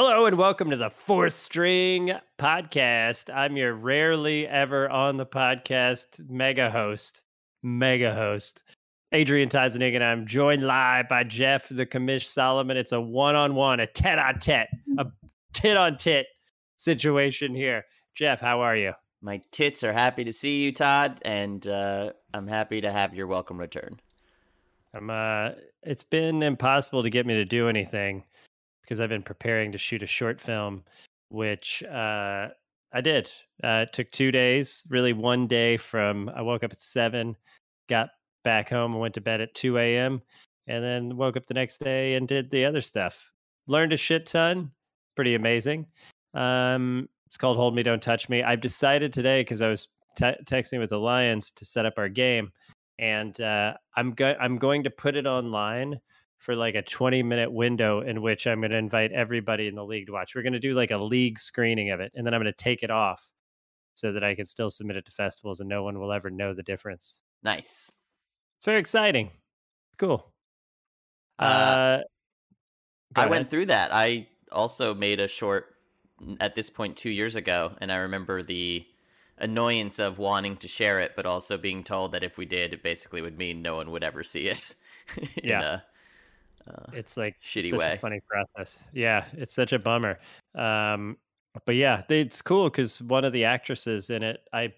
Hello and welcome to the Fourth String Podcast. I'm your rarely ever on the podcast mega host, mega host, Adrian Tizenick, and I'm joined live by Jeff the Commish Solomon. It's a one on one, a tet on tet, a tit on tit situation here. Jeff, how are you? My tits are happy to see you, Todd, and uh, I'm happy to have your welcome return. I'm uh it's been impossible to get me to do anything because I've been preparing to shoot a short film, which uh I did. Uh it took two days, really one day from I woke up at seven, got back home and went to bed at 2 a.m. and then woke up the next day and did the other stuff. Learned a shit ton. Pretty amazing. Um it's called Hold Me Don't Touch Me. I've decided today because I was te- texting with the Lions to set up our game and uh, I'm go- I'm going to put it online for like a 20 minute window in which I'm going to invite everybody in the league to watch. We're going to do like a league screening of it, and then I'm going to take it off so that I can still submit it to festivals, and no one will ever know the difference. Nice. It's very exciting. Cool. Uh, Uh, I ahead. went through that. I also made a short at this point two years ago, and I remember the annoyance of wanting to share it, but also being told that if we did, it basically would mean no one would ever see it. Yeah. a- it's like shitty such a way. funny process. Yeah, it's such a bummer. Um, but yeah, it's cool because one of the actresses in it, I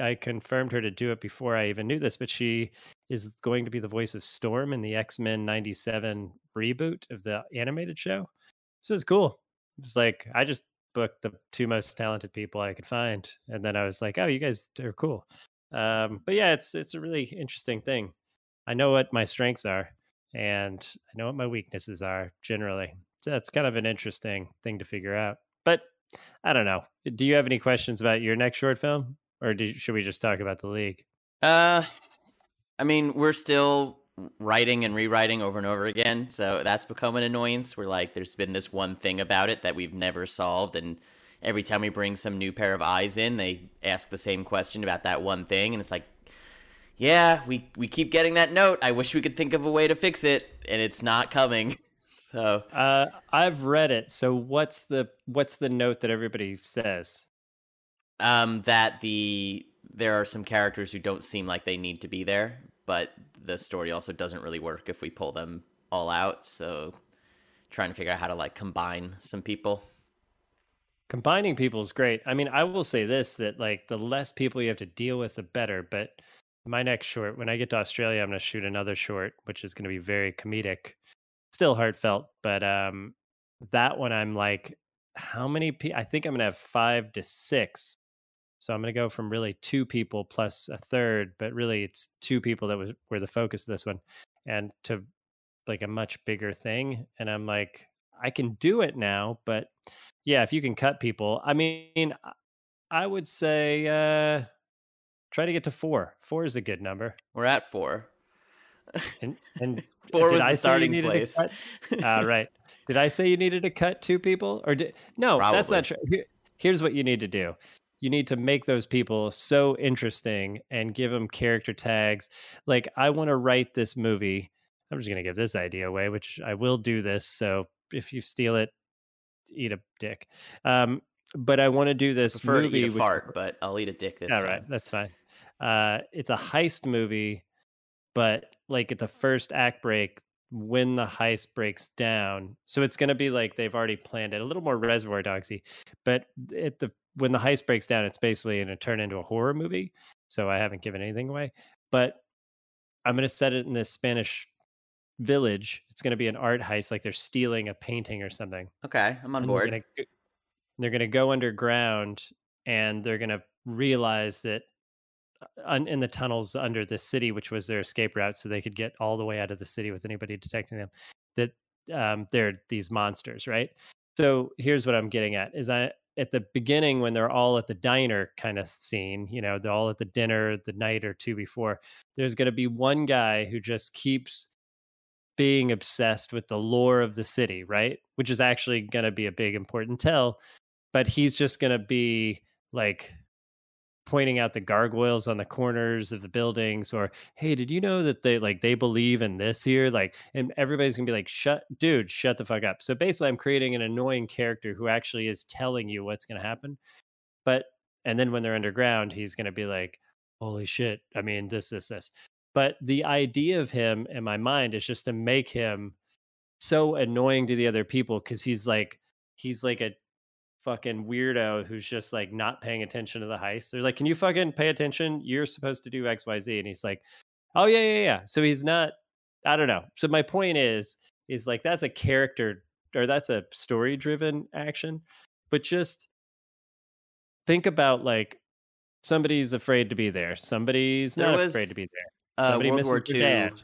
I confirmed her to do it before I even knew this, but she is going to be the voice of Storm in the X Men '97 reboot of the animated show. So it's cool. It's like I just booked the two most talented people I could find, and then I was like, "Oh, you guys are cool." Um, but yeah, it's it's a really interesting thing. I know what my strengths are, and I know what my weaknesses are generally. So it's kind of an interesting thing to figure out. But I don't know. Do you have any questions about your next short film, or do, should we just talk about the league? Uh, I mean, we're still writing and rewriting over and over again, so that's become an annoyance. We're like, there's been this one thing about it that we've never solved, and every time we bring some new pair of eyes in, they ask the same question about that one thing, and it's like, yeah, we we keep getting that note. I wish we could think of a way to fix it, and it's not coming. So Uh, I've read it. So what's the what's the note that everybody says? um, that the there are some characters who don't seem like they need to be there, but the story also doesn't really work if we pull them all out. So trying to figure out how to like combine some people. Combining people is great. I mean, I will say this that like the less people you have to deal with, the better. But my next short, when I get to Australia, I'm going to shoot another short, which is going to be very comedic, still heartfelt. But um, that one, I'm like, how many people? I think I'm going to have five to six. So I'm going to go from really two people plus a third, but really it's two people that was were the focus of this one, and to like a much bigger thing. And I'm like, I can do it now, but yeah, if you can cut people, I mean, I- I would say uh try to get to four. Four is a good number. We're at four. And and Four did was I the starting place. uh, right. Did I say you needed to cut two people, or did no? That's not true. Here's what you need to do. You need to make those people so interesting and give them character tags. Like I want to write this movie. I'm just going to give this idea away, which I will do this. So if you steal it, eat a dick. Um, but I want to do this Prefer movie. to eat a fart, is- but I'll eat a dick this all time. right, that's fine. Uh, it's a heist movie, but like at the first act break, when the heist breaks down, so it's going to be like they've already planned it, a little more Reservoir Dogsy. But at the when the heist breaks down, it's basically going to turn into a horror movie. So I haven't given anything away, but I'm going to set it in this Spanish village. It's going to be an art heist, like they're stealing a painting or something Okay, I'm on and board. Gonna, they're gonna go underground and they're gonna realize that uh, un, in the tunnels under the city, which was their escape route, so they could get all the way out of the city with anybody detecting them, that um, they're these monsters, right? So here's what I'm getting at: is I at the beginning when they're all at the diner kind of scene, you know, they're all at the dinner the night or two before. There's going to be one guy who just keeps being obsessed with the lore of the city, right? Which is actually going to be a big important tell, but he's just going to be like pointing out the gargoyles on the corners of the buildings or hey did you know that they like they believe in this here? Like and everybody's gonna be like shut dude shut the fuck up. So basically i'm creating an annoying character who actually is telling you what's gonna happen but and then when they're underground he's gonna be like holy shit i mean this this this. But the idea of him in my mind is just to make him so annoying to the other people because he's like he's like a fucking weirdo who's just like not paying attention to the heist. They're like, "Can you fucking pay attention? You're supposed to do X, Y, Z." And he's like, "Oh yeah, yeah, yeah." So he's not. I don't know. So my point is, is like that's a character or that's a story driven action, but just think about like somebody's afraid to be there. Somebody's There not was afraid to be there. uh, Somebody World misses War II dad.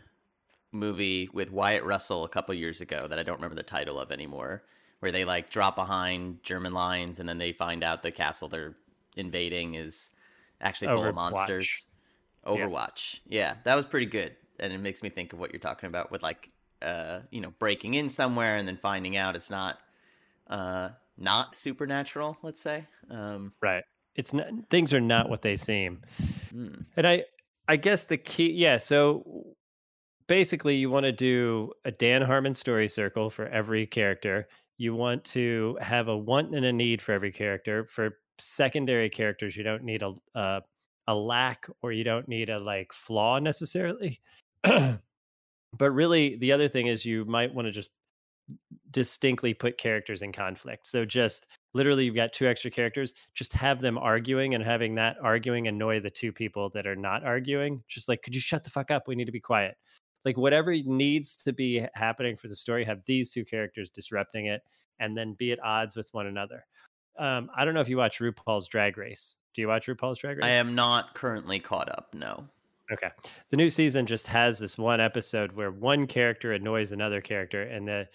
movie with Wyatt Russell a couple years ago that I don't remember the title of anymore, where they like drop behind German lines and then they find out the castle they're invading is actually full of monsters. Overwatch. Yeah. that was pretty good. And it makes me think of what you're talking about with like uh, you know, breaking in somewhere and then finding out it's not uh not supernatural, let's say. Um Right. It's not things are not what they seem. hmm. And I I guess the key yeah, so basically you want to do a Dan Harmon story circle for every character. You want to have a want and a need for every character. For secondary characters, you don't need a uh, a lack or you don't need a like flaw necessarily. but really the other thing is you might want to just distinctly put characters in conflict. So just literally you've got two extra characters, just have them arguing and having that arguing annoy the two people that are not arguing. Just like, could you shut the fuck up? We need to be quiet. Like whatever needs to be happening for the story, have these two characters disrupting it and then be at odds with one another. Um, I don't know if you watch RuPaul's Drag Race. Do you watch RuPaul's Drag Race? I am not currently caught up, no. Okay. The new season just has this one episode where one character annoys another character and the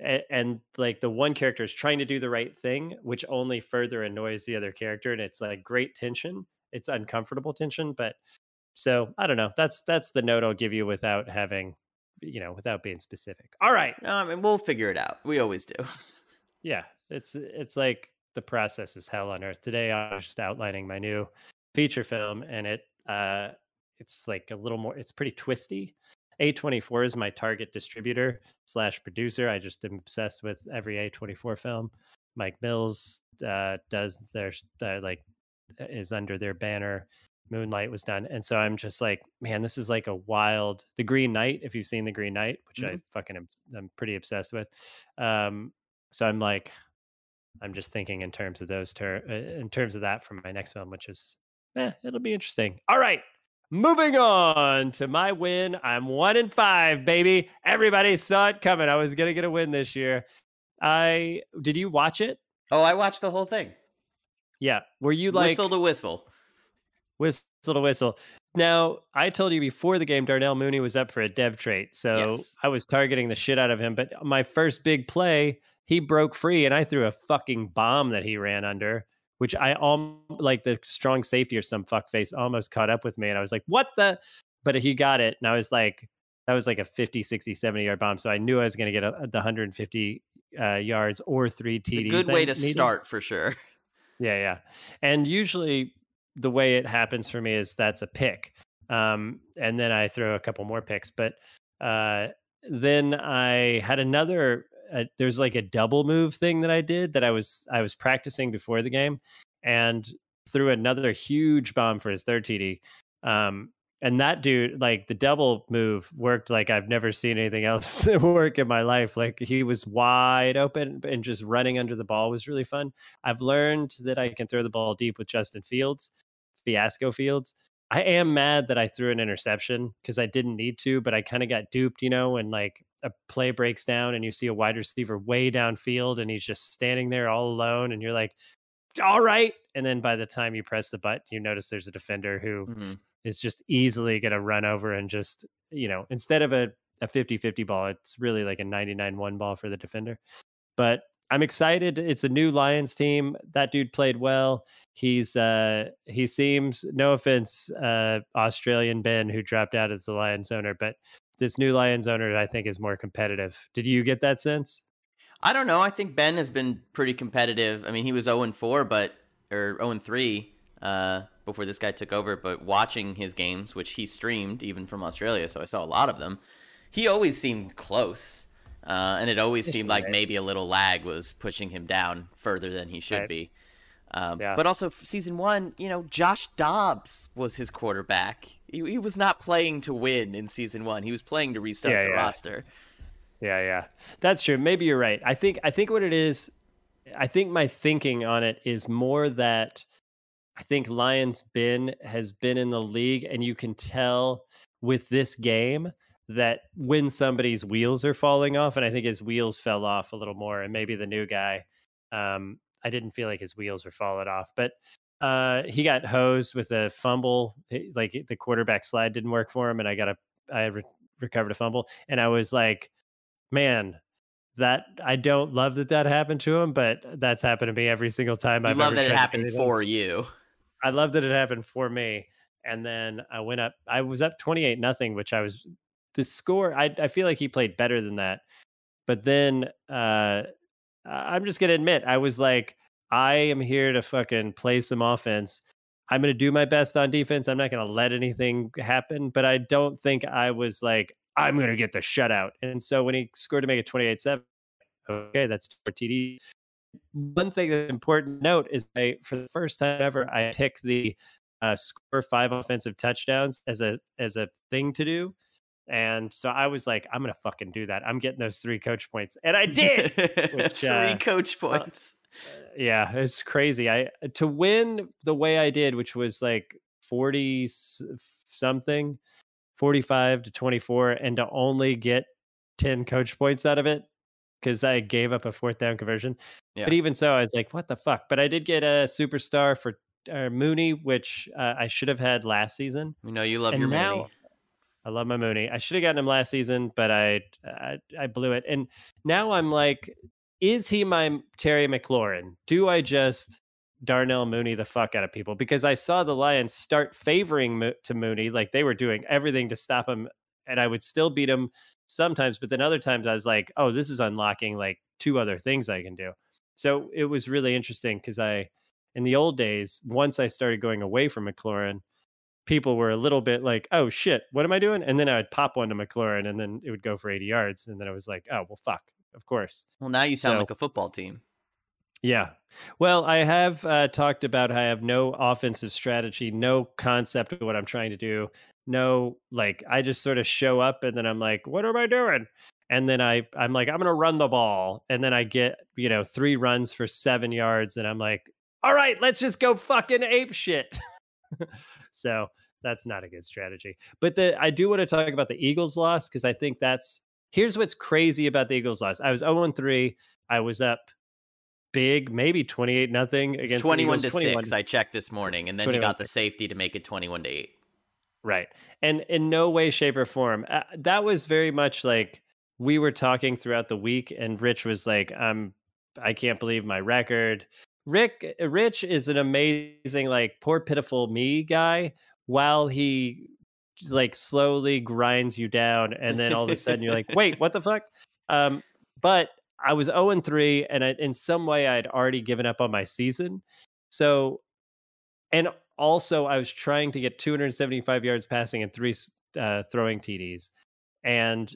a- and like the one character is trying to do the right thing which only further annoys the other character and it's like great tension. It's uncomfortable tension, but so I don't know. That's that's the note I'll give you without having you know, without being specific. All right. I mean we'll figure it out. We always do. Yeah, it's it's like the process is hell on earth. Today I was just outlining my new feature film and it uh it's like a little more it's pretty twisty. A24 is my target distributor slash producer. I just am obsessed with every A24 film. Mike Mills uh does their uh, like is under their banner. Moonlight was done. And so I'm just like, man, this is like a wild the Green Knight, if you've seen the Green Knight, which I fucking am I'm pretty obsessed with. Um so I'm like I'm just thinking in terms of those ter- uh, in terms of that for my next film, which is eh, it'll be interesting. All right, moving on to my win. I'm one in five, baby. Everybody saw it coming. I was gonna get a win this year. I did you watch it? Oh, I watched the whole thing. Yeah. Were you like whistle to whistle. Whistle to whistle? Now, I told you before the game, Darnell Mooney was up for a dev trait, so Yes. I was targeting the shit out of him. But my first big play, he broke free, and I threw a fucking bomb that he ran under, which I all like the strong safety or some fuckface almost caught up with me, and I was like, "What the?" But he got it, and I was like, "That was like a 50, 60, 70 yard bomb." So I knew I was going to get a, the 150 uh, yards or three TDs. The good way to needed. start for sure. Yeah, yeah. And usually the way it happens for me is that's a pick. Um, and then I throw a couple more picks. But uh, then I had another uh, there's like a double move thing that I did that I was I was practicing before the game and threw another huge bomb for his third TD. Um, and that dude, like the double move worked like I've never seen anything else work in my life. Like he was wide open and just running under the ball was really fun. I've learned that I can throw the ball deep with Justin Fields, Fiasco Fields. I am mad that I threw an interception because I didn't need to, but I kind of got duped, you know, when like a play breaks down and you see a wide receiver way downfield and he's just standing there all alone and you're like, all right. And then by the time you press the button, you notice there's a defender who Mhm. is just easily going to run over and just, you know, instead of a, a 50 50 ball, it's really like a 99 1 ball for the defender. But I'm excited. It's a new Lions team. That dude played well. He's uh he seems no offense, uh Australian Ben who dropped out as the Lions owner, but this new Lions owner I think is more competitive. Did you get that sense? I don't know. I think Ben has been pretty competitive. I mean, he was 0 and 4, but or 0 and 3 uh, before this guy took over, but watching his games, which he streamed even from Australia, so I saw a lot of them, he always seemed close. Uh, and it always seemed like Right. maybe a little lag was pushing him down further than he should Right. be. Um, Yeah. But also, season one, you know, Josh Dobbs was his quarterback. He, he was not playing to win in season one. He was playing to restart Yeah, the yeah. roster. Yeah, yeah. That's true. Maybe you're right. I think I think what it is I think my thinking on it is more that I think Lions Ben has been in the league and you can tell with this game that when somebody's wheels are falling off and I think his wheels fell off a little more and maybe the new guy um I didn't feel like his wheels were falling off but uh he got hosed with a fumble like the quarterback slide didn't work for him and I got a I re- recovered a fumble and I was like man, that I don't love that that happened to him, but that's happened to me every single time I've love that it happened for you. I love that it happened for me. And then I went up. I was up twenty eight nothing, which I was the score. I I feel like he played better than that. But then uh, I'm just gonna admit I was like, I am here to fucking play some offense. I'm gonna do my best on defense. I'm not gonna let anything happen. But I don't think I was like, I'm gonna get the shutout. And so when he scored to make it 28-7, okay, that's four TD. One thing that's important note is I, for the first time ever, I picked the uh, score five offensive touchdowns as a as a thing to do. And so I was like, I'm gonna fucking do that. I'm getting those three coach points, and I did. which, Three uh, coach points. yeah, it's crazy. I to win the way I did, which was like forty something, 45 to 24, and to only get 10 coach points out of it because I gave up a fourth down conversion. Yeah. But even so, I was like, what the fuck? But I did get a superstar for uh, Mooney, which uh, I should have had last season. you know you love and your now- Mooney. I love my Mooney. I should have gotten him last season, but I, I I blew it. And now I'm like, is he my Terry McLaurin? Do I just Darnell Mooney the fuck out of people? Because I saw the Lions start favoring Mo- to Mooney, like they were doing everything to stop him, and I would still beat him sometimes. But then other times I was like, oh, this is unlocking like two other things I can do. So it was really interesting because I, in the old days, once I started going away from McLaurin, people were a little bit like, "Oh shit, what am I doing?" And then I would pop one to McLaurin, and then it would go for 80 yards, and then I was like, "Oh well, fuck, of course." Well, now you sound so- like a football team. Yeah. Well, I have uh, talked about how I have no offensive strategy, no concept of what I'm trying to do, no like I just sort of show up, and then I'm like, "What am I doing?" And then I I'm like, "I'm gonna run the ball," and then I get you know three runs for seven yards, and I'm like, "All right, let's just go fucking ape shit." so that's not a good strategy. But the I do want to talk about the Eagles loss because I think that's here's what's crazy about the Eagles loss. I was 0 3. I was up big, maybe 28 nothing against the 21 Eagles, to 21 6. I checked this morning, and then you got the safety to make it 21 to 8. Right. And in no way, shape, or form, uh, that was very much like we were talking throughout the week, and Rich was like, "I'm, I can't believe my record." Rick, uh, Rich is an amazing, like, poor pitiful me guy. While he like slowly grinds you down, and then all of a sudden you're like, "Wait, what the fuck?" Um, but I was 0 and 3, and I, in some way I'd already given up on my season. So, and also I was trying to get 275 yards passing and three uh, throwing TDs. And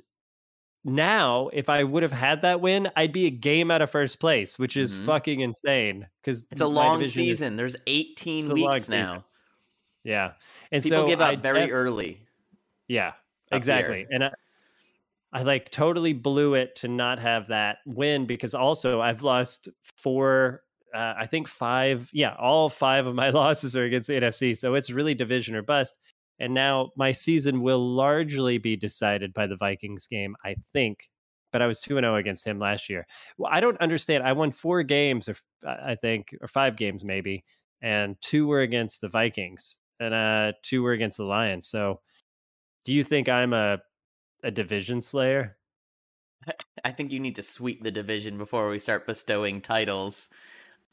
now, if I would have had that win, I'd be a game out of first place, which is Mhm. fucking insane. Because It's a long season. There's 18 It's a weeks season. now. yeah, and People so give up I very def- early. Yeah, here. exactly. And I, I like totally blew it to not have that win because also I've lost four, uh, I think five. Yeah, all five of my losses are against the NFC. So it's really division or bust. And now my season will largely be decided by the Vikings game, I think. But I was 2 0 against him last year. Well, I don't understand. I won four games, or I think, or five games maybe, and two were against the Vikings, and uh, two were against the Lions. So do you think I'm a a division slayer? I think you need to sweep the division before we start bestowing titles.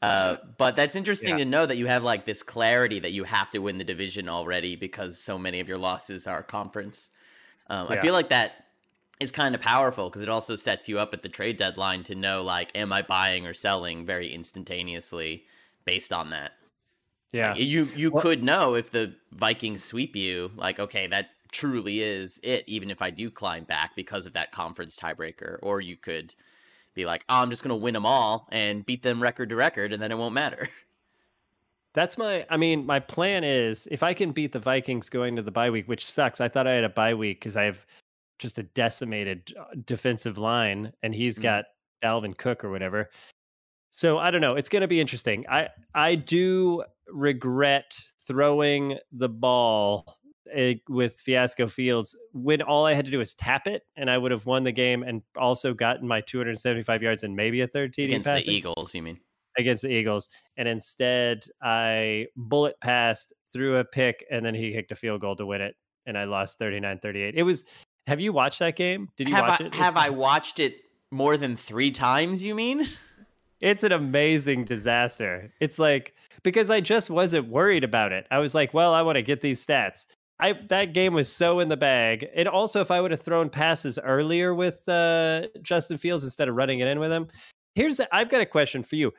Uh, but that's interesting Yeah. to know that you have like this clarity that you have to win the division already because so many of your losses are conference. Um, I feel like that is kind of powerful because it also sets you up at the trade deadline to know like, am I buying or selling very instantaneously based on that. Yeah. You you Well- could know if the Vikings sweep you, like, okay, that truly is it, even if I do climb back because of that conference tiebreaker. Or you could be like, oh, I'm just gonna win them all and beat them record to record, and then it won't matter. That's my. I mean, my plan is if I can beat the Vikings going to the bye week, which sucks. I thought I had a bye week because I have just a decimated uh, defensive line, and he's Mhm. got Alvin Cook or whatever. So I don't know. It's going to be interesting. I I do regret throwing the ball eh, with Fiasco Fields when all I had to do was tap it, and I would have won the game and also gotten my 275 yards and maybe a third TD Against passing the Eagles, you mean? against the Eagles, and instead I bullet passed, threw a pick, and then he kicked a field goal to win it, and I lost 39-38. It was. Have you watched that game? Did you have watch I, it? Have it's, I watched it more than three times? You mean? It's an amazing disaster. It's like because I just wasn't worried about it. I was like, well, I want to get these stats. I that game was so in the bag. And also, if I would have thrown passes earlier with uh, Justin Fields instead of running it in with him, here's a, I've got a question for you.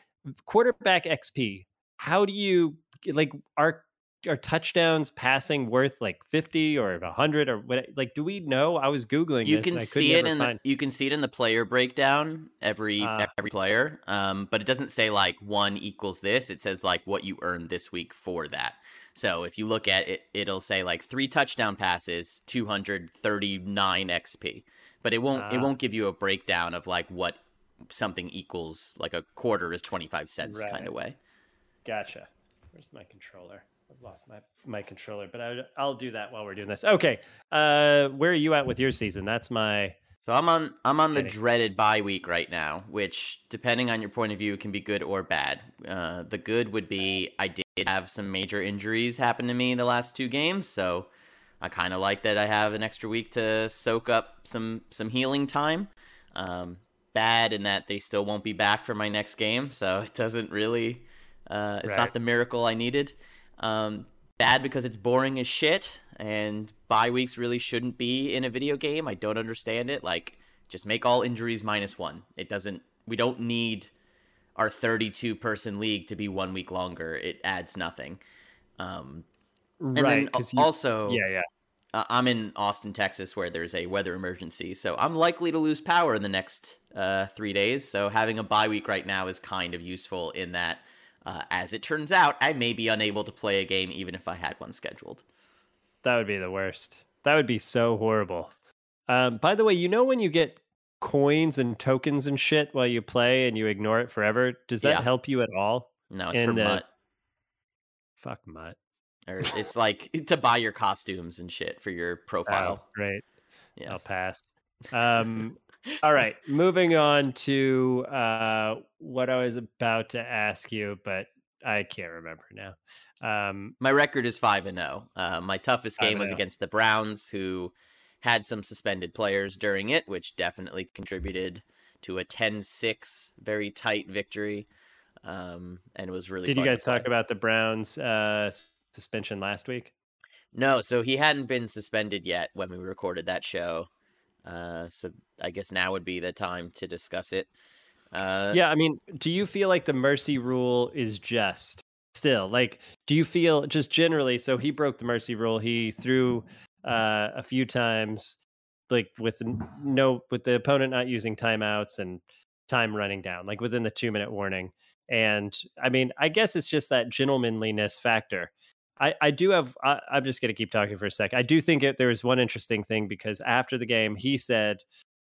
Quarterback XP. How do you like are are touchdowns passing worth like 50 or 100 or what like do we know i was googling You can see it in the, you can see it in the player breakdown every Ah. every player. Um, but it doesn't say like one equals this. It says like what you earned this week for that. So if you look at it, it'll say like three touchdown passes, two hundred thirty nine XP. But it won't it Ah. won't give you a breakdown of like what something equals. Like a quarter is twenty five cents kind of way. Gotcha. Where's my controller? I've lost my my controller, but I, I'll do that while we're doing this. Okay. Uh, where are you at with your season? That's my. So I'm on I'm on the dreaded bye week right now, which depending on your point of view can be good or bad. Uh, the good would be I did have some major injuries happen to me in the last two games, so I kind of like that I have an extra week to soak up some some healing time. Um, bad in that they still won't be back for my next game, so it doesn't really. Uh, it's Right. not the miracle I needed. Um, bad because it's boring as shit, and bye weeks really shouldn't be in a video game. I don't understand it. Like, just make all injuries minus one. It doesn't. We don't need our 32 person league to be one week longer. It adds nothing. Um, and right. then 'cause al- you- also, yeah, yeah. uh, I'm in Austin, Texas, where there's a weather emergency, so I'm likely to lose power in the next uh, three days. So having a bye week right now is kind of useful in that, uh, as it turns out, I may be unable to play a game even if I had one scheduled. That would be the worst. That would be so horrible. Um, by the way, you know when you get coins and tokens and shit while you play and you ignore it forever, does that Yeah. help you at all? No, it's And, for uh, MUT, Fuck MUT. or it's like to buy your costumes and shit for your profile. Oh, great. Yeah. I'll pass. Um, all right, moving on to uh, what I was about to ask you, but I can't remember now. Um, My record is five and zero. Uh, my toughest game was oh. against the Browns, who had some suspended players during it, which definitely contributed to a 10-6 very tight victory. Um, and it was really. did you guys talk about the Browns uh, suspension last week? No, so he hadn't been suspended yet when we recorded that show. Uh, so I guess now would be the time to discuss it. Uh, yeah, I mean, do you feel like the mercy rule is just still like? Do you feel just generally? So he broke the mercy rule. He threw uh, a few times, like with no with the opponent not using timeouts and time running down, like within the two minute warning. And I mean, I guess it's just that gentlemanliness factor. I, I do have. I, I'm just going to keep talking for a sec. I do think it, there was one interesting thing because after the game, he said,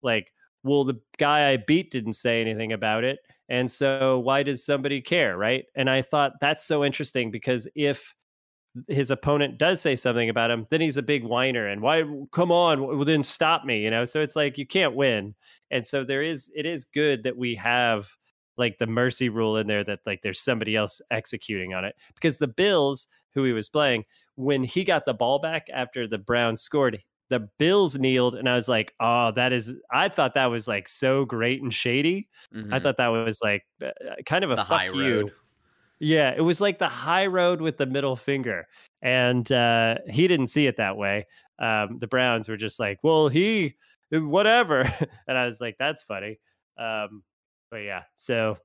like, well, the guy I beat didn't say anything about it. And so why does somebody care? Right. And I thought that's so interesting because if his opponent does say something about him, then he's a big whiner. And why, come on, well, then stop me, you know? So it's like you can't win. And so there is, it is good that we have like the mercy rule in there that like there's somebody else executing on it because the Bills, who he was playing, when he got the ball back after the Browns scored, the Bills kneeled, and I was like, "Oh, that is." I thought that was like so great and shady. I mhm, thought that was like uh, kind of a the fuck you. Yeah, it was like the high road with the middle finger, and uh, he didn't see it that way. Um, the Browns were just like, "Well, he, whatever," and I was like, "That's funny." Um, but yeah, so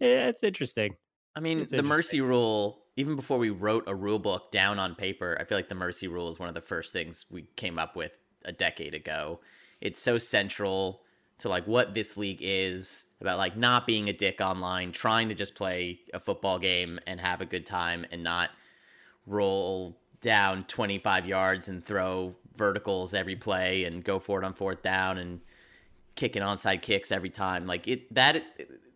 yeah, it's interesting. I mean, It's the mercy rule even before we wrote a rule book down on paper, I feel like the mercy rule is one of the first things we came up with a decade ago. It's so central to like what this league is about like not being a dick online, trying to just play a football game and have a good time and not roll down 25 yards and throw verticals every play and go for it on fourth down and kicking onside kicks every time. Like it that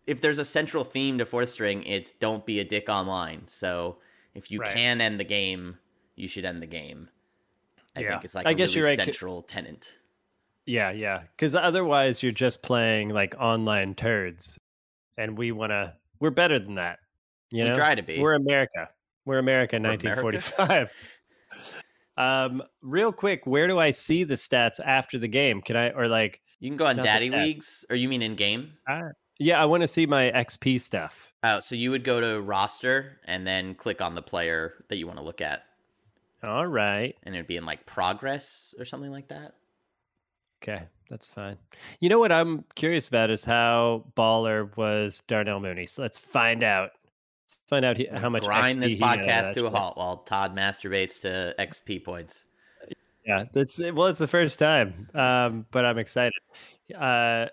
if there's a central theme to fourth string, it's don't be a dick online. So if you right. can end the game, you should end the game. I yeah. think it's like I guess really you're right. central tenant. Yeah, yeah. Because otherwise, you're just playing like online turds, and we want to. We're better than that. You we know, try to be. We're America. We're America, We're 1945. America? um, real quick, where do I see the stats after the game? Can I or like you can go on Daddy Leagues, or you mean in game? Uh, yeah, I want to see my XP stuff. Oh, so you would go to roster and then click on the player that you want to look at. All right. And it'd be in like progress or something like that. Okay, that's fine. You know what I'm curious about is how baller was Darnell Mooney. So let's find out. Find out how much grind XP this podcast to a halt while Todd masturbates to XP points. Yeah, that's well, it's the first time, um, but I'm excited. Uh,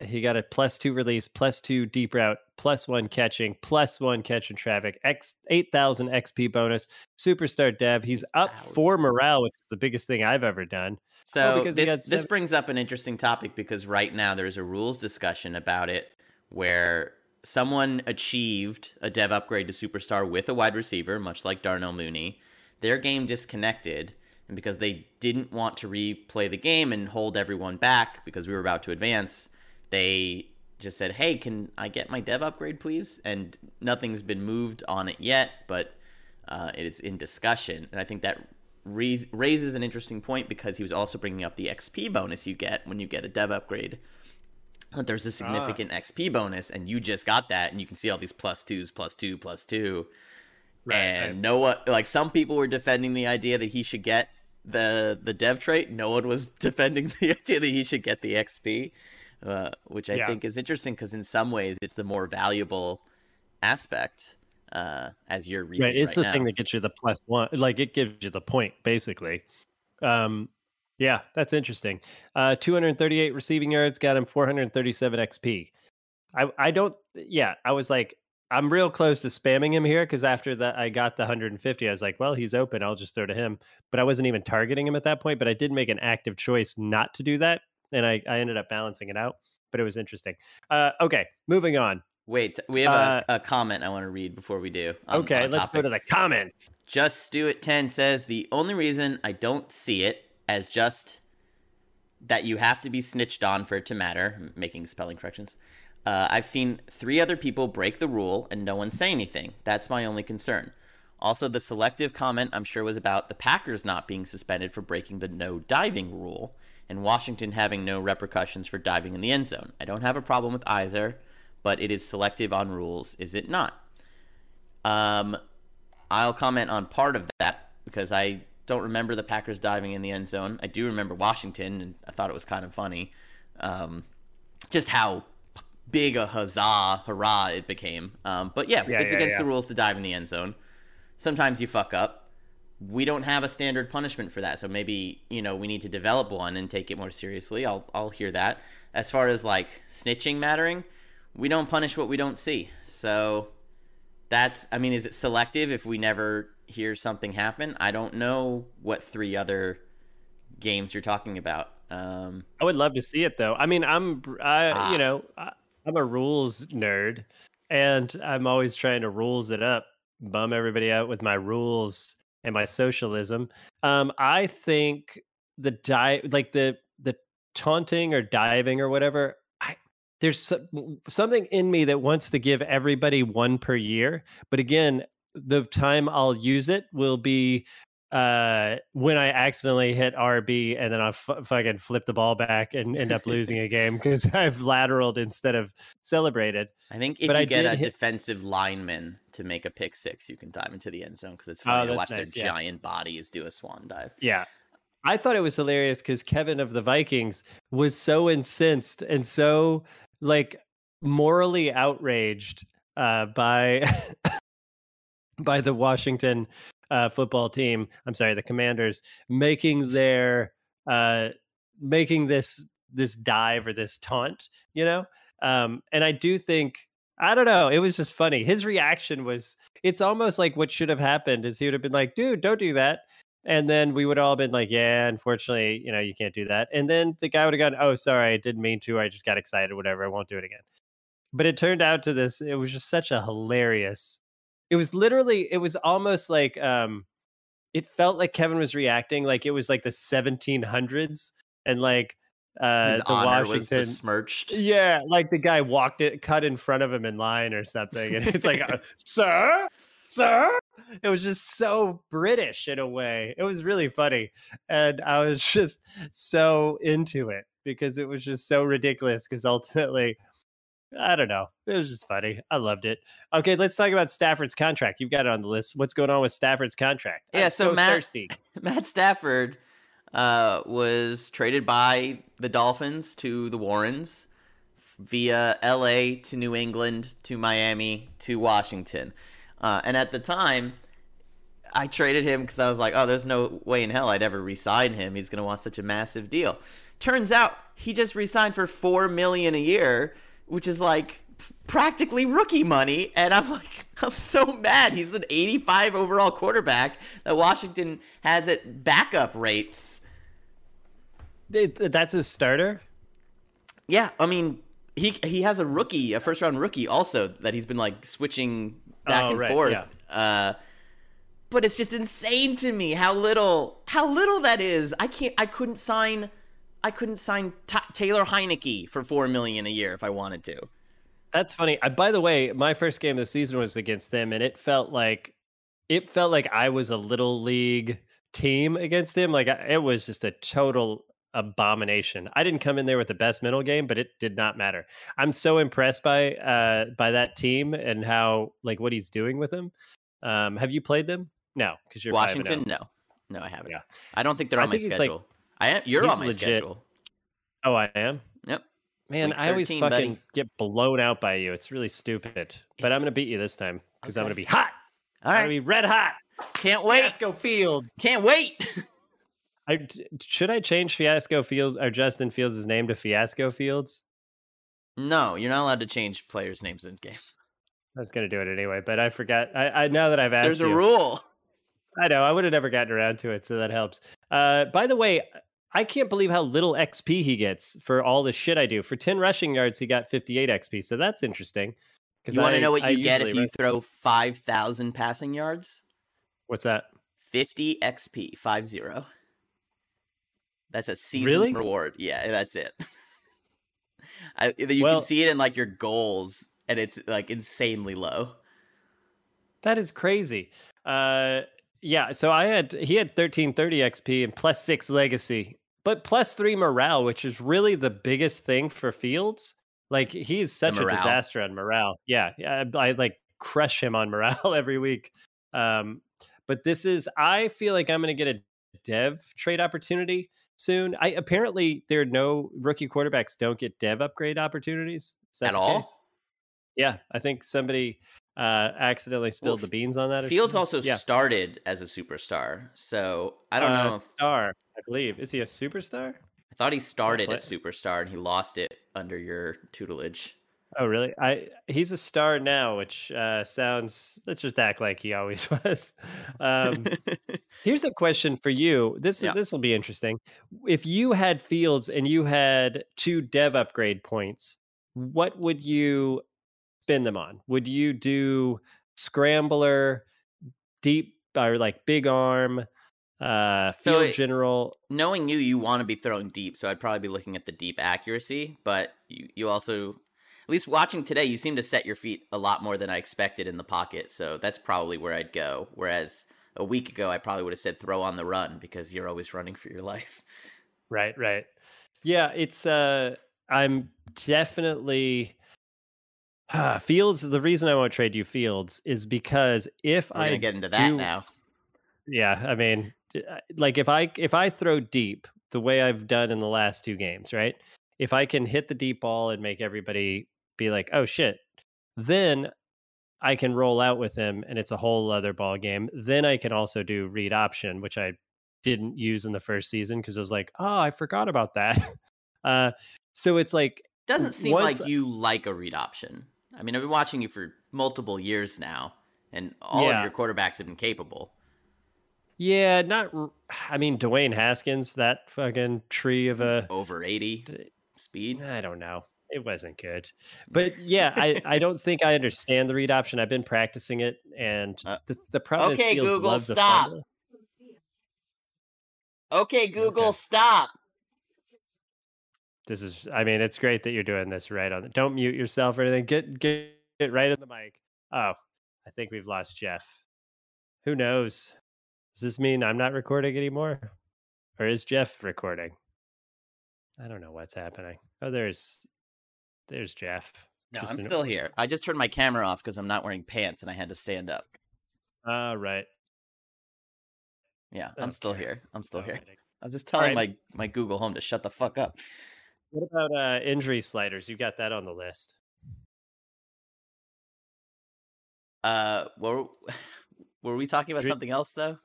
he got a plus two release, plus two deep route, plus one catching, plus one catch in traffic, X eight thousand XP bonus, superstar dev. He's up for morale, which is the biggest thing I've ever done. Oh, so because this this brings up an interesting topic because right now there's a rules discussion about it where someone achieved a dev upgrade to superstar with a wide receiver, much like Darnell Mooney. Their game disconnected, and because they didn't want to replay the game and hold everyone back because we were about to advance they just said, "Hey, can I get my dev upgrade, please?" And nothing's been moved on it yet, but uh, it is in discussion. And I think that re- raises an interesting point because he was also bringing up the XP bonus you get when you get a dev upgrade. But there's a significant ah. XP bonus, and you just got that, and you can see all these plus twos, plus two, plus two. Right, and right. no one, like some people were defending the idea that he should get the the dev trait. No one was defending the idea that he should get the XP uh, which I yeah. think is interesting because in some ways it's the more valuable aspect uh, as you're reading. Right, it's right the now. thing that gets you the plus one, like it gives you the point basically. Um, yeah, that's interesting. Uh, 238 receiving yards got him 437 XP. I I don't. Yeah, I was like, I'm real close to spamming him here because after that I got the 150. I was like, well, he's open. I'll just throw to him. But I wasn't even targeting him at that point. But I did make an active choice not to do that and I, I ended up balancing it out. But it was interesting. Uh, okay, moving on. Wait, we have uh, a, a, comment I want to read before we do. On, okay, on let's go to the comments. Just Stewart ten says the only reason I don't see it as just that you have to be snitched on for it to matter. making spelling corrections. Uh, I've seen three other people break the rule and no one say anything. That's my only concern. Also, the selective comment I'm sure was about the Packers not being suspended for breaking the no diving rule and Washington having no repercussions for diving in the end zone. I don't have a problem with either, but it is selective on rules, is it not? Um, I'll comment on part of that because I don't remember the Packers diving in the end zone. I do remember Washington, and I thought it was kind of funny. Um, just how big a huzzah, hurrah it became. Um, but yeah, yeah it's yeah, against yeah. the rules to dive in the end zone. Sometimes you fuck up we don't have a standard punishment for that. So maybe, you know, we need to develop one and take it more seriously. I'll I'll hear that. As far as like snitching mattering, we don't punish what we don't see. So that's I mean, is it selective if we never hear something happen? I don't know what three other games you're talking about. Um I would love to see it though. I mean, I'm I ah. you know, I, I'm a rules nerd and I'm always trying to rules it up, bum everybody out with my rules and my socialism. Um, I think the die like the the taunting or diving or whatever. I, there's something in me that wants to give everybody one per year, but again, the time I'll use it will be uh when I accidentally hit RB and then I f- fucking flip the ball back and end up losing a game because I've lateraled instead of celebrated. I think if but you I get a hit... defensive lineman to make a pick six, you can dive into the end zone because it's funny oh, to watch nice, their yeah. giant bodies do a swan dive. Yeah. I thought it was hilarious because Kevin of the Vikings was so incensed and so like morally outraged uh, by by the Washington uh, football team. I'm sorry, the Commanders making their uh, making this this dive or this taunt, you know. Um, and I do think I don't know. It was just funny. His reaction was it's almost like what should have happened is he would have been like, dude, don't do that. And then we would all been like, yeah, unfortunately, you know, you can't do that. And then the guy would have gone, oh, sorry, I didn't mean to. I just got excited, whatever. I won't do it again. But it turned out to this, it was just such a hilarious. It was literally, it was almost like, um, it felt like Kevin was reacting like it was like the 1700s and like uh, His the Washington. was besmirched. Yeah, like the guy walked it, cut in front of him in line or something, and it's like, uh, "Sir, sir." It was just so British in a way. It was really funny, and I was just so into it because it was just so ridiculous. Because ultimately, I don't know, it was just funny. I loved it. Okay, let's talk about Stafford's contract. You've got it on the list. What's going on with Stafford's contract? Yeah, I'm so so Matt- thirsty. Matt Stafford uh, was traded by the Dolphins to the Warrens via LA to New England to Miami to Washington. Uh, and at the time, I traded him because I was like, oh, there's no way in hell I'd ever re-sign him. He's going to want such a massive deal. Turns out he just re-signed for four million a year, which is like practically rookie money. And I'm like, I'm so mad. He's an 85 overall quarterback that Washington has at backup rates. That's his starter. Yeah, I mean, he he has a rookie, a first round rookie, also that he's been like switching back Oh, and right, forth. yeah. Uh, but it's just insane to me how little how little that is. I can't. I couldn't sign. I couldn't sign Ta Taylor Heinicke for four million a year if I wanted to. That's funny. I, by the way, my first game of the season was against them, and it felt like it felt like I was a little league team against them. Like I- it was just a total abomination. I didn't come in there with the best mental game, but it did not matter. I'm so impressed by uh by that team and how like what he's doing with them. Um, have you played them? No, because you're Washington, no, no, I haven't. Yeah. I don't think they're I on my think he's, like- schedule. I am. You're he's on my legit. schedule. Oh, I am. Yep. Man, Week I always 13, fucking buddy. get blown out by you. It's really stupid. But I'm gonna beat you this time because I'm gonna be hot. All I'm gonna be red hot. Can't wait. Fiasco Field. Can't wait. I, d- should I change Fiasco Field or Justin Fields' name to Fiasco Fields? no, you're not allowed to change players' names in game. I was gonna do it anyway, but I forgot. I, I now that I've asked There's a you, rule. I know I would have never gotten around to it, so that helps. Uh, by the way, I can't believe how little XP he gets for all the shit I do. For ten rushing yards, he got 58 XP, so that's interesting. You want to know what I you get if you throw 5,000 passing yards? What's that? 50 XP, 5 0. That's a season Really? reward. Yeah, that's it. I, you Well- can see it in like your goals, and it's like insanely low. That is crazy. Uh, yeah. So I had he had 1330 XP and plus six legacy, but plus three morale, which is really the biggest thing for Fields. Like he is such a disaster on morale. Yeah, yeah. I, I like crush him on morale every week. Um, but this is I feel like I'm going to get a dev trait opportunity soon. I apparently there are no rookie quarterbacks don't get dev upgrade opportunities. Is that At all? case? Yeah, I think somebody uh accidentally spilled the beans on that. Fields something. also yeah. started as a superstar, so I don't Uh, know. Star, I believe. Is he a superstar? I thought he started at superstar and he lost it under your tutelage. Oh, really? I he's a star now, which uh, sounds. Let's just act like he always was. Um, here's a question for you. This Yeah. this will be interesting. If you had Fields and you had two dev upgrade points, what would you spend them on? Would you do scrambler, deep or like big arm, uh, So field it- general? knowing you, you want to be throwing deep, so I'd probably be looking at the deep accuracy. But you, you also, at least watching today, you seem to set your feet a lot more than I expected in the pocket. So that's probably where I'd go. Whereas a week ago, I probably would have said throw on the run because you're always running for your life. Right, right. Yeah, it's uh I'm definitely Fields the reason I won't trade you Fields is because if We're I gonna get into that do- now. Yeah, I mean like if I if I throw deep the way I've done in the last two games, right? If I can hit the deep ball and make everybody be like, "Oh shit." Then I can roll out with him and it's a whole other ball game. Then I can also do read option, which I didn't use in the first season because I was like, oh, I forgot about that. Uh, so it's like Doesn't seem once- like you like a read option. I mean, I've been watching you for multiple years now, and all Yeah. of your quarterbacks have been capable. Yeah, not. I mean, Dwayne Haskins, that fucking tree of a. over 80 d- speed. I don't know. It wasn't good, but yeah, I I don't think I understand the read option. I've been practicing it, and Uh, the the problem okay, is Fields Google, loves stop. Okay, Google, Okay. stop. This is. I mean, it's great that you're doing this right on. The don't mute yourself or anything. Get get get right in the mic. Oh, I think we've lost Jeff. Who knows? Does this mean I'm not recording anymore, or is Jeff recording? I don't know what's happening. Oh, there's there's Jeff. No, Just I'm an- still here. I just turned my camera off because I'm not wearing pants and I had to stand up. All right. Yeah, I'm still here. I'm still here. I was just telling right. my my Google Home to shut the fuck up. What about uh, injury sliders? You got that on the list. Uh, were were we talking about something else though?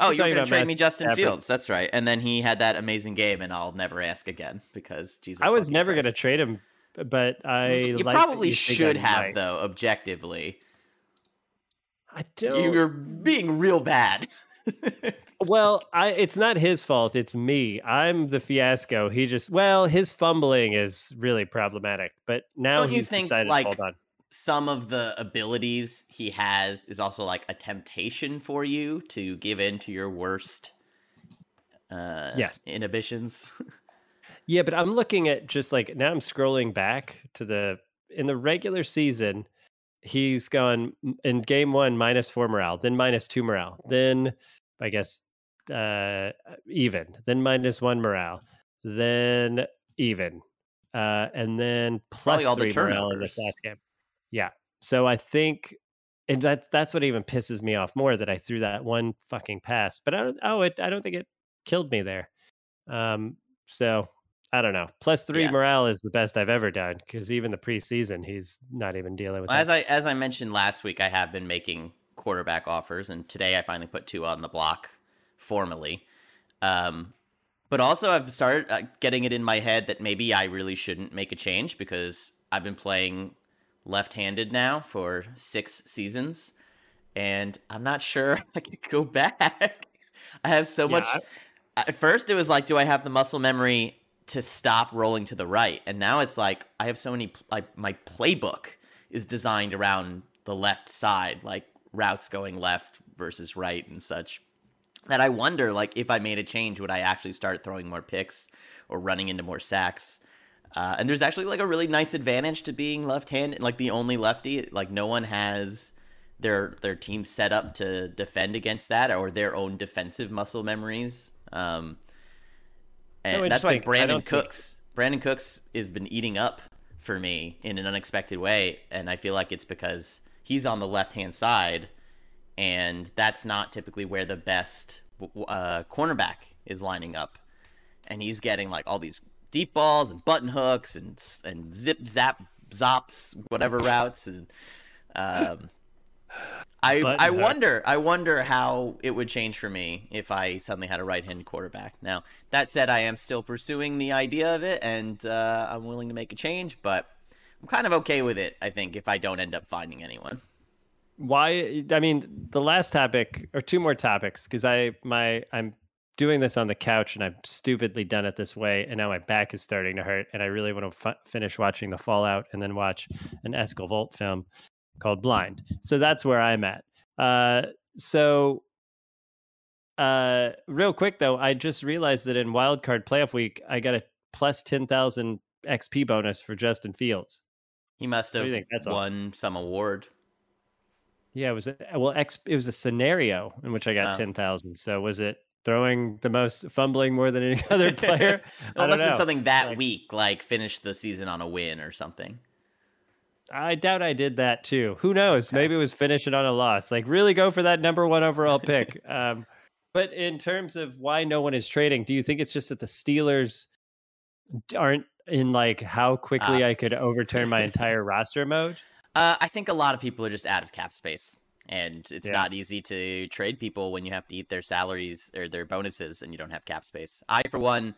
Oh, We're you were talking gonna trade me Justin. Fields. That's right. And then he had that amazing game, and I'll never ask again because Jesus. I was never going to trade him, but I You like probably you should have might. though, objectively. I don't. You're being real bad. Well, I it's not his fault. It's me. I'm the fiasco. He just well, his fumbling is really problematic. But now Don't you he's think, decided. like, hold on. Some of the abilities he has is also like a temptation for you to give in to your worst uh Yes. inhibitions. Yeah, but I'm looking at just like now. I'm scrolling back to the in the regular season. He's gone in game one minus four morale, then minus two morale, then I guess uh even, then minus one morale, then even, uh, and then plus all the three morale in this last game. Yeah, so I think, and that's that's what even pisses me off more that I threw that one fucking pass. But I don't. Oh, it. I don't think it killed me there. Um. So I don't know. Plus three Yeah. morale is the best I've ever done because even the preseason, he's not even dealing with Well, as. I as I mentioned last week, I have been making quarterback offers, and today I finally put two on the block formally. Um, but also, I've started uh, getting it in my head that maybe I really shouldn't make a change because I've been playing left-handed now for six seasons, and I'm not sure I could go back. I have so Yeah, much. At first, it was like, do I have the muscle memory to stop rolling to the right? And now it's like, I have so many. Like my playbook is designed around the left side, like routes going left versus right and such. That I wonder, like, if I made a change, would I actually start throwing more picks or running into more sacks? Uh, and there's actually like a really nice advantage to being left-handed, like the only lefty. Like no one has their their team set up to defend against that or their own defensive muscle memories. Um, So and that's like, Brandin don't think- Cooks Brandin Cooks has been eating up for me in an unexpected way, and I feel like it's because he's on the left hand side, and that's not typically where the best uh, cornerback is lining up, and he's getting like all these deep balls and button hooks and and zip zap zops whatever routes and um, I Button I hooks. wonder I wonder how it would change for me if I suddenly had a right hand quarterback. Now that said, I am still pursuing the idea of it, and uh, I'm willing to make a change, but I'm kind of okay with it. I think if I don't end up finding anyone. Why i mean the last topic or two more topics because i my i'm doing this on the couch and i've stupidly done it this way and now my back is starting to hurt and i really want to f- finish watching the fallout and then watch an escalvolt film called blind so that's where i'm at uh so uh real quick though i just realized that in wildcard playoff week i got a plus 10000 xp bonus for justin fields He must have that's all? won some award. Yeah, it was a, well, X. It was a scenario in which I got Oh. ten thousand. So was it throwing the most, fumbling more than any other player? It I must have been something that Like- week, like finish the season on a win or something. I doubt I did that too. Who knows? Maybe it was finishing on a loss. Like really go for that number one overall pick. um, but in terms of why no one is trading, do you think it's just that the Steelers aren't in like how quickly Ah. I could overturn my entire roster mode? Uh, I think a lot of people are just out of cap space, and it's Yeah. not easy to trade people when you have to eat their salaries or their bonuses and you don't have cap space. I, for one,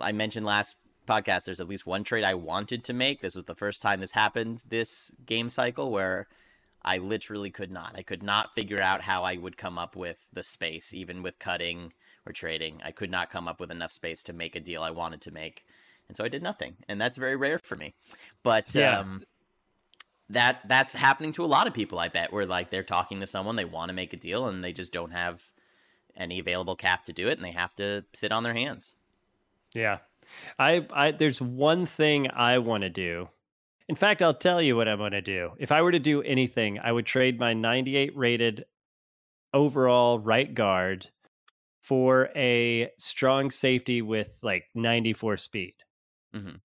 I mentioned last podcast, there's at least one trade I wanted to make. This was the first time this happened this game cycle where I literally could not. I could not figure out how I would come up with the space, even with cutting or trading. I could not come up with enough space to make a deal I wanted to make. And so I did nothing. And that's very rare for me. But Yeah. um, that that's happening to a lot of people, I bet, where like they're talking to someone, they want to make a deal, and they just don't have any available cap to do it, and they have to sit on their hands. Yeah. I I there's one thing I want to do. In fact, I'll tell you what I'm going to do. If I were to do anything, I would trade my 98 rated overall right guard for a strong safety with like 94 speed. mm-hmm.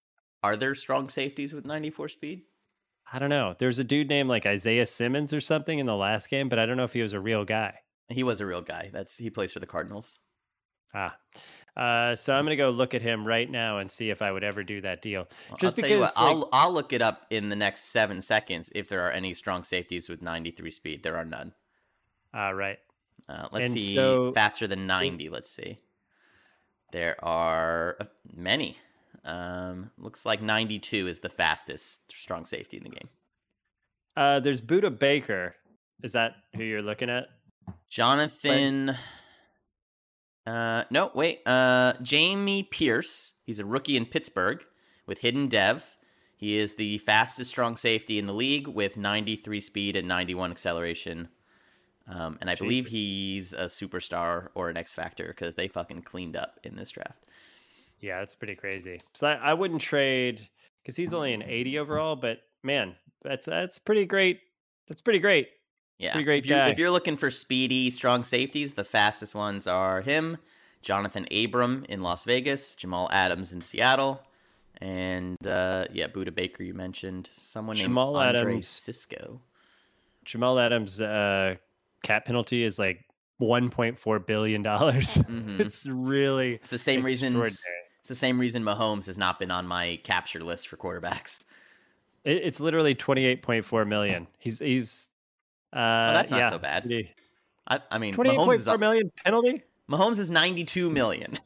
Are there strong safeties with 94 speed? I don't know. There's a dude named like Isaiah Simmons or something in the last game, but I don't know if he was a real guy. He was a real guy. That's he plays for the Cardinals. Ah. Uh, so I'm going to go look at him right now and see if I would ever do that deal. Well, Just I'll you what, because, like- I'll I'll look it up in the next seven seconds if there are any strong safeties with 93 speed. There are none. Ah, right. Uh, let's And see. so- faster than 90. Let's see. There are uh, many. Um, looks like 92 is the fastest strong safety in the game. Uh, there's Budda Baker. Is that who you're looking at? Johnathan. Uh, no, wait. Uh, Jamie Pierce. He's a rookie in Pittsburgh with hidden dev. He is the fastest strong safety in the league with 93 speed and 91 acceleration. Um, and I believe he's a superstar or an X Factor because they fucking cleaned up in this draft. Yeah, that's pretty crazy. So I, I wouldn't trade because he's only an 80 overall, but man, that's that's pretty great. That's pretty great. Yeah, Pretty great if you're, guy. If you're looking for speedy, strong safeties, the fastest ones are him, Johnathan Abram in Las Vegas, Jamal Adams in Seattle, and uh, yeah, Budda Baker you mentioned. Someone Jamal named Andre Adams. Cisco. Jamal Adams' uh, cap penalty is like 1.4 billion dollars. Mhm. it's really It's the same reason. It's the same reason Mahomes has not been on my capture list for quarterbacks. It, it's literally 28.4 million. He's he's. Uh, Oh, that's not yeah, so bad. I, I mean, Mahomes is, 28.4 million penalty. Mahomes is 92 million.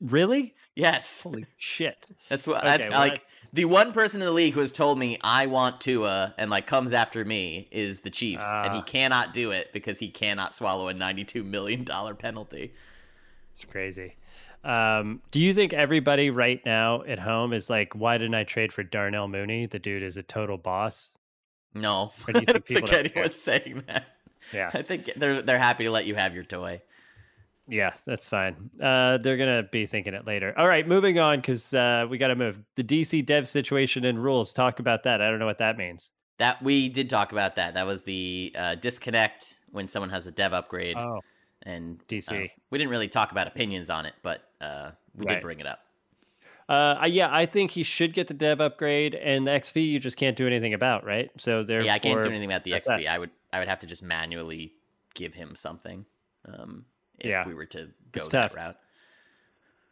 Really? yes, Holy shit! that's what. Okay, that's, well, like the one person in the league who has told me I want Tua and like comes after me is the Chiefs, and he Ah. cannot do it because he cannot swallow a 92 million dollar penalty. It's crazy. Um, do you think everybody right now at home is like, why didn't I trade for Darnell Mooney? The dude is a total boss. No, do I don't think don't care? anyone's saying that. Yeah. I think they're they're happy to let you have your toy. Yeah, that's fine. Uh, they're gonna be thinking it later. All right, moving on because uh, we got to move. The DC dev situation and rules. Talk about that. I don't know what that means. That we did talk about that. That was the uh, disconnect when someone has a dev upgrade, Oh, and DC. uh, we didn't really talk about opinions on it, but uh, we Right. did bring it up. uh, yeah, I think he should get the dev upgrade, and the XP you just can't do anything about, right? So therefore, yeah, I can't do anything about the XP. that. I would I would have to just manually give him something. Um, if Yeah. we were to go It's that tough. route.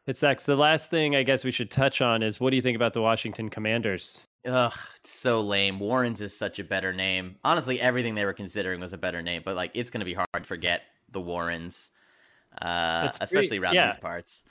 It sucks. The last thing I guess we should touch on is what do you think about the Washington Commanders? Ugh, it's so lame. Warrens is such a better name. Honestly, everything they were considering was a better name, but like it's gonna be hard to forget the Warrens, uh, especially around yeah. these parts.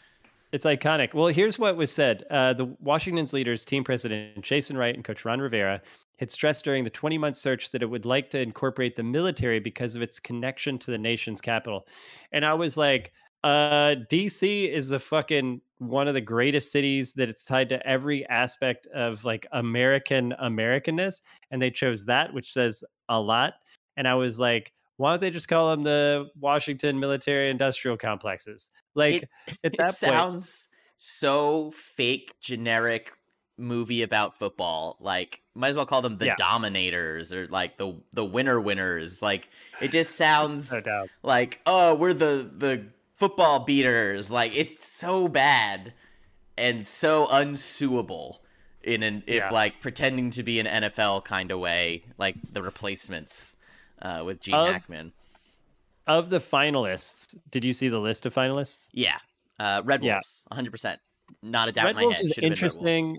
It's iconic. Well, here's what was said. Uh, the Washington's leaders, team president Jason Wright and coach Ron Rivera, had stressed during the 20 month search that it would like to incorporate the military because of its connection to the nation's capital. And I was like, uh, DC is the fucking one of the greatest cities that it's tied to every aspect of like American Americanness. And they chose that, which says a lot. And I was like, why don't they just call them the Washington Military Industrial Complexes? Like at that it point, sounds so fake, generic movie about football. Like, might as well call them the Yeah. Dominators or like the the Winner Winners. Like, it just sounds no like, oh, we're the the football beaters. Like, it's so bad and so unsuable in an if Yeah. like pretending to be an NFL kind of way, like the replacements uh, with Gene Of- Hackman. Of the finalists, did you see the list of finalists? Yeah, uh, Red. Wolves, 100. percent Not a doubt Red in my Wolves head. is Should have Wolves. interesting.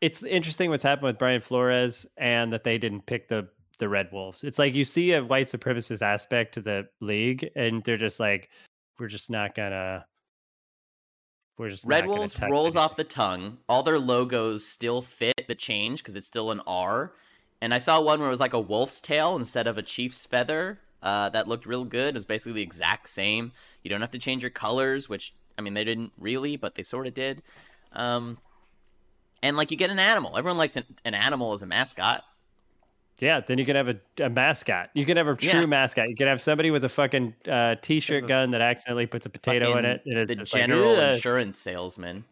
it's interesting what's happened with Brian Flores and that they didn't pick the the Red Wolves. It's like you see a white supremacist aspect to the league, and they're just like, we're just not gonna. We're just Red Wolves rolls off the tongue. All their logos still fit the change because it's still an R. And I saw one where it was like a wolf's tail instead of a chief's feather. Uh, that looked real good. It was basically the exact same. You don't have to change your colors, which I mean they didn't really, but they sort of did. Um, and like you get an animal. Everyone likes an, an animal as a mascot. Yeah, then you can have a, a mascot. You can have a true Yeah. mascot. You can have somebody with a fucking uh, t-shirt gun that accidentally puts a potato in it. The just like, general insurance salesman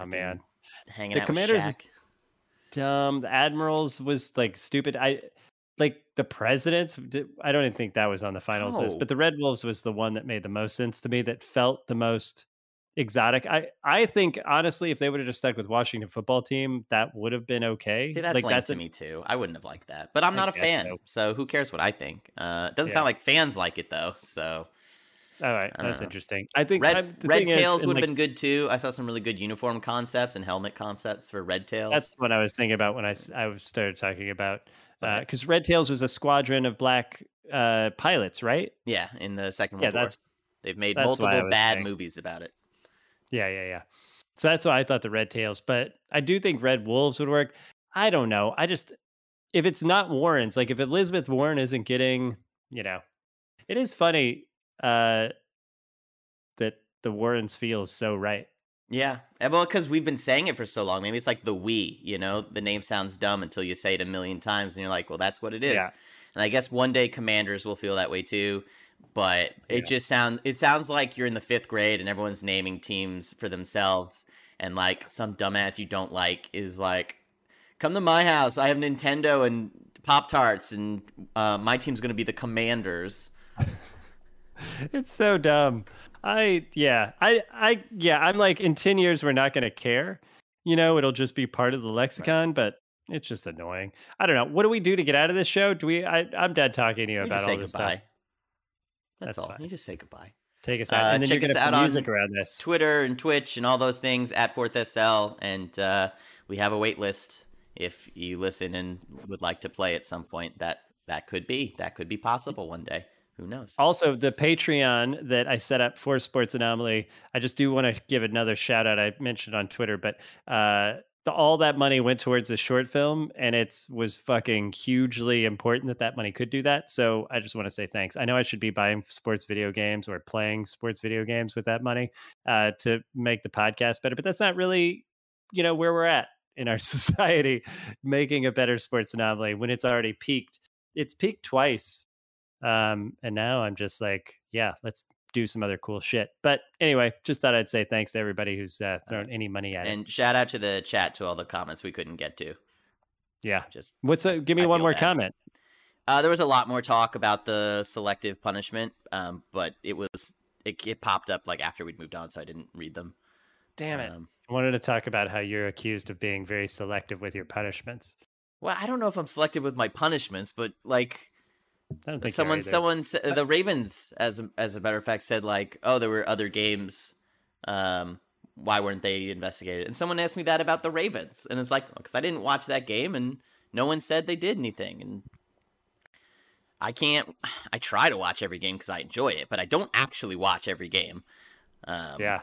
oh man, hanging The out Commanders with is- Shaq. Dumb. The Admirals was like stupid. I like the presidents. I don't even think that was on the finals list, but the Red Wolves was the one that made the most sense to me. That felt the most exotic. I I think honestly, if they would have just stuck with Washington football team, that would have been okay. See, that's like that's to a- me too. I wouldn't have liked that, but I'm I not a fan, so. so who cares what I think? Uh, it doesn't Yeah. sound like fans like it though. So All right, that's know. interesting. I think red red tails would have like, been good too. I saw some really good uniform concepts and helmet concepts for red tails. That's what I was thinking about when I I started talking about because Red Tails was a squadron of black uh, pilots, right? yeah, in the Second Yeah, World War, they've made that's why I multiple bad saying. movies about it. yeah, yeah, yeah. So that's why I thought the Red Tails, but I do think Red Wolves would work. I don't know. I just if it's not Warren's, like if Elizabeth Warren isn't getting, you know, it is funny uh, that the Warrens feels so right. Yeah, eh, well, because we've been saying it for so long. Maybe it's like the we. You know, the name sounds dumb until you say it a million times, and you're like, well, that's what it is. Yeah. And I guess one day commanders will feel that way too. But Yeah. it just sounds it sounds like you're in the fifth grade and everyone's naming teams for themselves, and like some dumbass you don't like is like, come to my house. I have Nintendo and Pop Tarts, and uh, my team's gonna be the Commanders. it's so dumb. I yeah, I I yeah, I'm like in 10 years we're not going to care. You know, it'll just be part of the lexicon, but it's just annoying. I don't know. What do we do to get out of this show? Do we I I'm dead talking to you You about all say this goodbye. stuff. That's, That's all. fine. You just say goodbye. Take us out. Uh, and then check you're us out put on around this. Twitter and Twitch and all those things at Fourth SL, and uh, we have a wait list. If you listen and would like to play at some point, that that could be that could be possible one day. Who knows? Also, the Patreon that I set up for Sports Anomaly, I just do want to give another shout out. I mentioned on Twitter, but uh, the, all that money went towards the short film, and it was fucking hugely important that that money could do that. So I just want to say thanks. I know I should be buying sports video games or playing sports video games with that money uh, to make the podcast better, but that's not really, you know, where we're at in our society, making a better sports anomaly when it's already peaked. It's peaked twice um, and now I'm just like, yeah, let's do some other cool shit. But anyway, just thought I'd say thanks to everybody who's uh, thrown any money at it. And shout out to the chat to all the comments we couldn't get to. Yeah. Just What's a, give me I one more bad. comment. uh, there was a lot more talk about the selective punishment, um, but it was it, it popped up like after we'd moved on, so I didn't read them. Damn it. Um, I wanted to talk about how you're accused of being very selective with your punishments. well, I don't know if I'm selective with my punishments, but like I don't think someone someone sa- the ravens as a, as a matter of fact said like oh there were other games um why weren't they investigated? And someone asked me that about the ravens and it's like because i didn't watch that game and no one said they did anything and i can't i try to watch every game because i enjoy it but i don't actually watch every game. Um Yeah.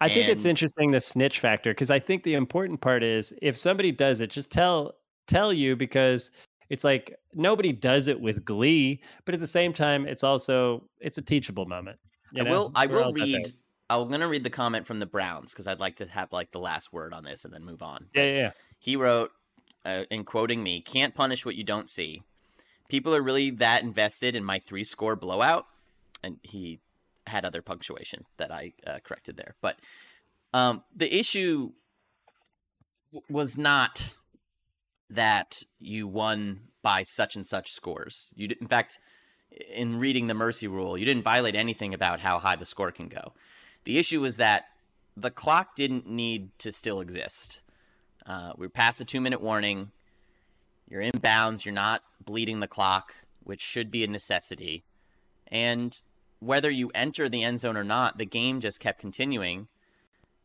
I think it's interesting the snitch factor because I think the important part is if somebody does it, just tell tell you because it's like nobody does it with glee, but at the same time, it's also it's a teachable moment. I know? will- I We're will read i'm gonna read the comment from the browns because i'd like to have like the last word on this and then move on Yeah, yeah, yeah. He wrote, uh, in quoting me, can't punish what you don't see. People are really that invested in my three score blowout. And he had other punctuation that I uh, corrected there. But um, the issue w- was not that you won by such and such scores. You, did, in fact, in reading the mercy rule, you didn't violate anything about how high the score can go. The issue was that the clock didn't need to still exist. Uh, we're past the two minute warning. You're in bounds. You're not bleeding the clock, which should be a necessity. And whether you enter the end zone or not, the game just kept continuing.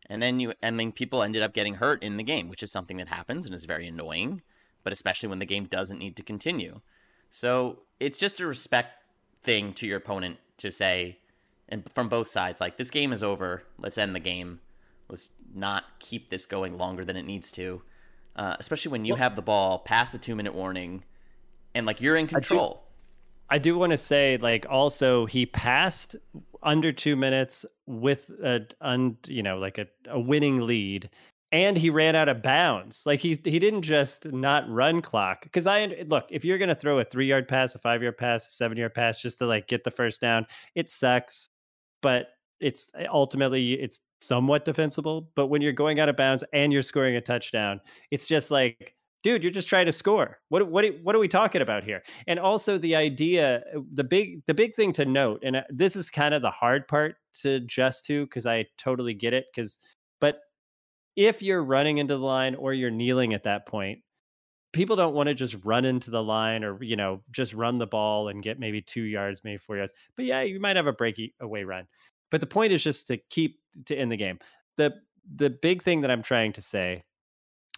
And then you, I mean, people ended up getting hurt in the game, which is something that happens and is very annoying, but especially when the game doesn't need to continue. So it's just a respect thing to your opponent to say, and from both sides, like, this game is over. Let's end the game. Let's not keep this going longer than it needs to. Uh, especially when you well, have the ball past the two minute warning and like you're in control. I do, do want to say, like, also he passed under two minutes with a, un, you know, like a, a winning lead and he ran out of bounds. Like he he didn't just not run clock. Because I look, if you're gonna throw a three yard pass, a five yard pass, a seven yard pass, just to like get the first down, it sucks. But it's ultimately it's somewhat defensible. But when you're going out of bounds and you're scoring a touchdown, it's just like, dude, you're just trying to score. What what what are we talking about here? And also the idea, the big the big thing to note, and uh, this is kind of the hard part to adjust to because I totally get it. Because but if you're running into the line or you're kneeling at that point, people don't want to just run into the line or you know just run the ball and get maybe two yards, maybe four yards. But yeah, you might have a breakaway run. But the point is just to keep to in the game. The the big thing that I'm trying to say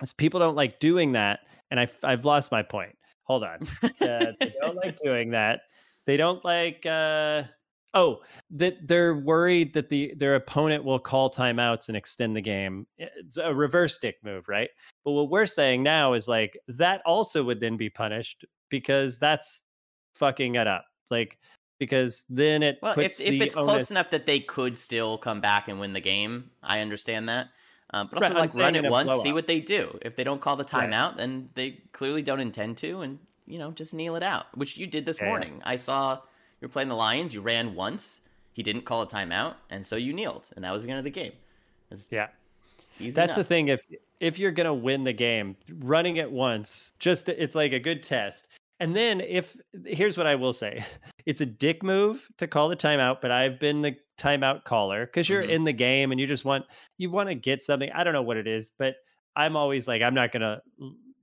is people don't like doing that, and I've I've lost my point. Hold on, uh, they don't like doing that. They don't like. uh Oh, that they're worried that the their opponent will call timeouts and extend the game. It's a reverse dick move, right? But what we're saying now is like that also would then be punished because that's fucking it up. Like because then it well if, if it's onus... close enough that they could still come back and win the game i understand that um, but also right, like run it once see what they do if they don't call the timeout right. then they clearly don't intend to and you know just kneel it out which you did this yeah. morning i saw you're playing the lions you ran once he didn't call a timeout and so you kneeled and that was the end of the game it's yeah that's enough. the thing if if you're gonna win the game running it once just it's like a good test and then if here's what I will say. It's a dick move to call the timeout, but I've been the timeout caller because you're mm-hmm. in the game and you just want you want to get something. I don't know what it is, but I'm always like, I'm not gonna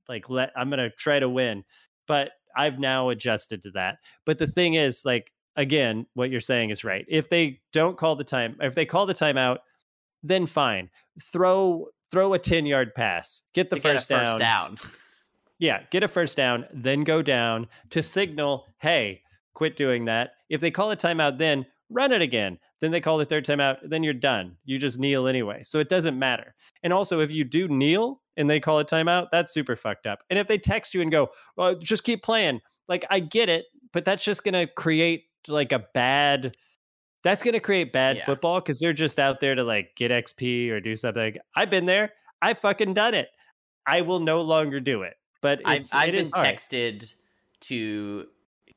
like let I'm gonna try to win. But I've now adjusted to that. But the thing is, like, again, what you're saying is right. If they don't call the time, if they call the timeout, then fine. Throw throw a 10 yard pass. Get the first, get first down. down. Yeah, get a first down, then go down to signal, hey, quit doing that. If they call a timeout, then run it again. Then they call the third timeout, then you're done. You just kneel anyway. So it doesn't matter. And also, if you do kneel and they call a timeout, that's super fucked up. And if they text you and go, well, just keep playing, like I get it, but that's just going to create like a bad that's going to create bad yeah. football because they're just out there to like get XP or do something. I've been there. I fucking done it. I will no longer do it. But I've, I've been texted to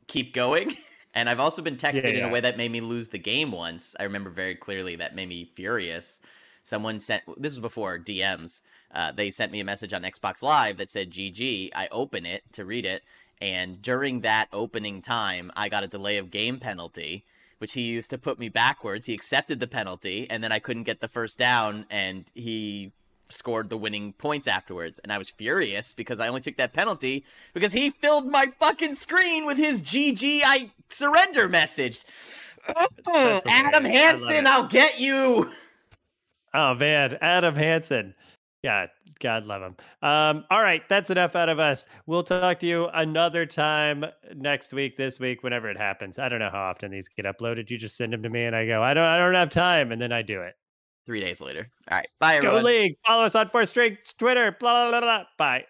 keep going. And I've also been texted yeah, yeah. in a way that made me lose the game once. I remember very clearly that made me furious. Someone sent this was before DMs. Uh, they sent me a message on Xbox Live that said GG. I open it to read it, and during that opening time, I got a delay of game penalty, which he used to put me backwards. He accepted the penalty, and then I couldn't get the first down, and he scored the winning points afterwards. And I was furious because I only took that penalty because he filled my fucking screen with his GG I surrender message. Oh, Adam Hansen, I'll get you. Oh man, Adam Hansen. Yeah, God love him. Um, all right, that's enough out of us. We'll talk to you another time next week, this week, whenever it happens. I don't know how often these get uploaded. You just send them to me and I go, I don't I don't have time, and then I do it three days later. All right. Bye, everyone. Go League. Follow us on Four String Twitter. Blah, blah, blah, blah. Bye.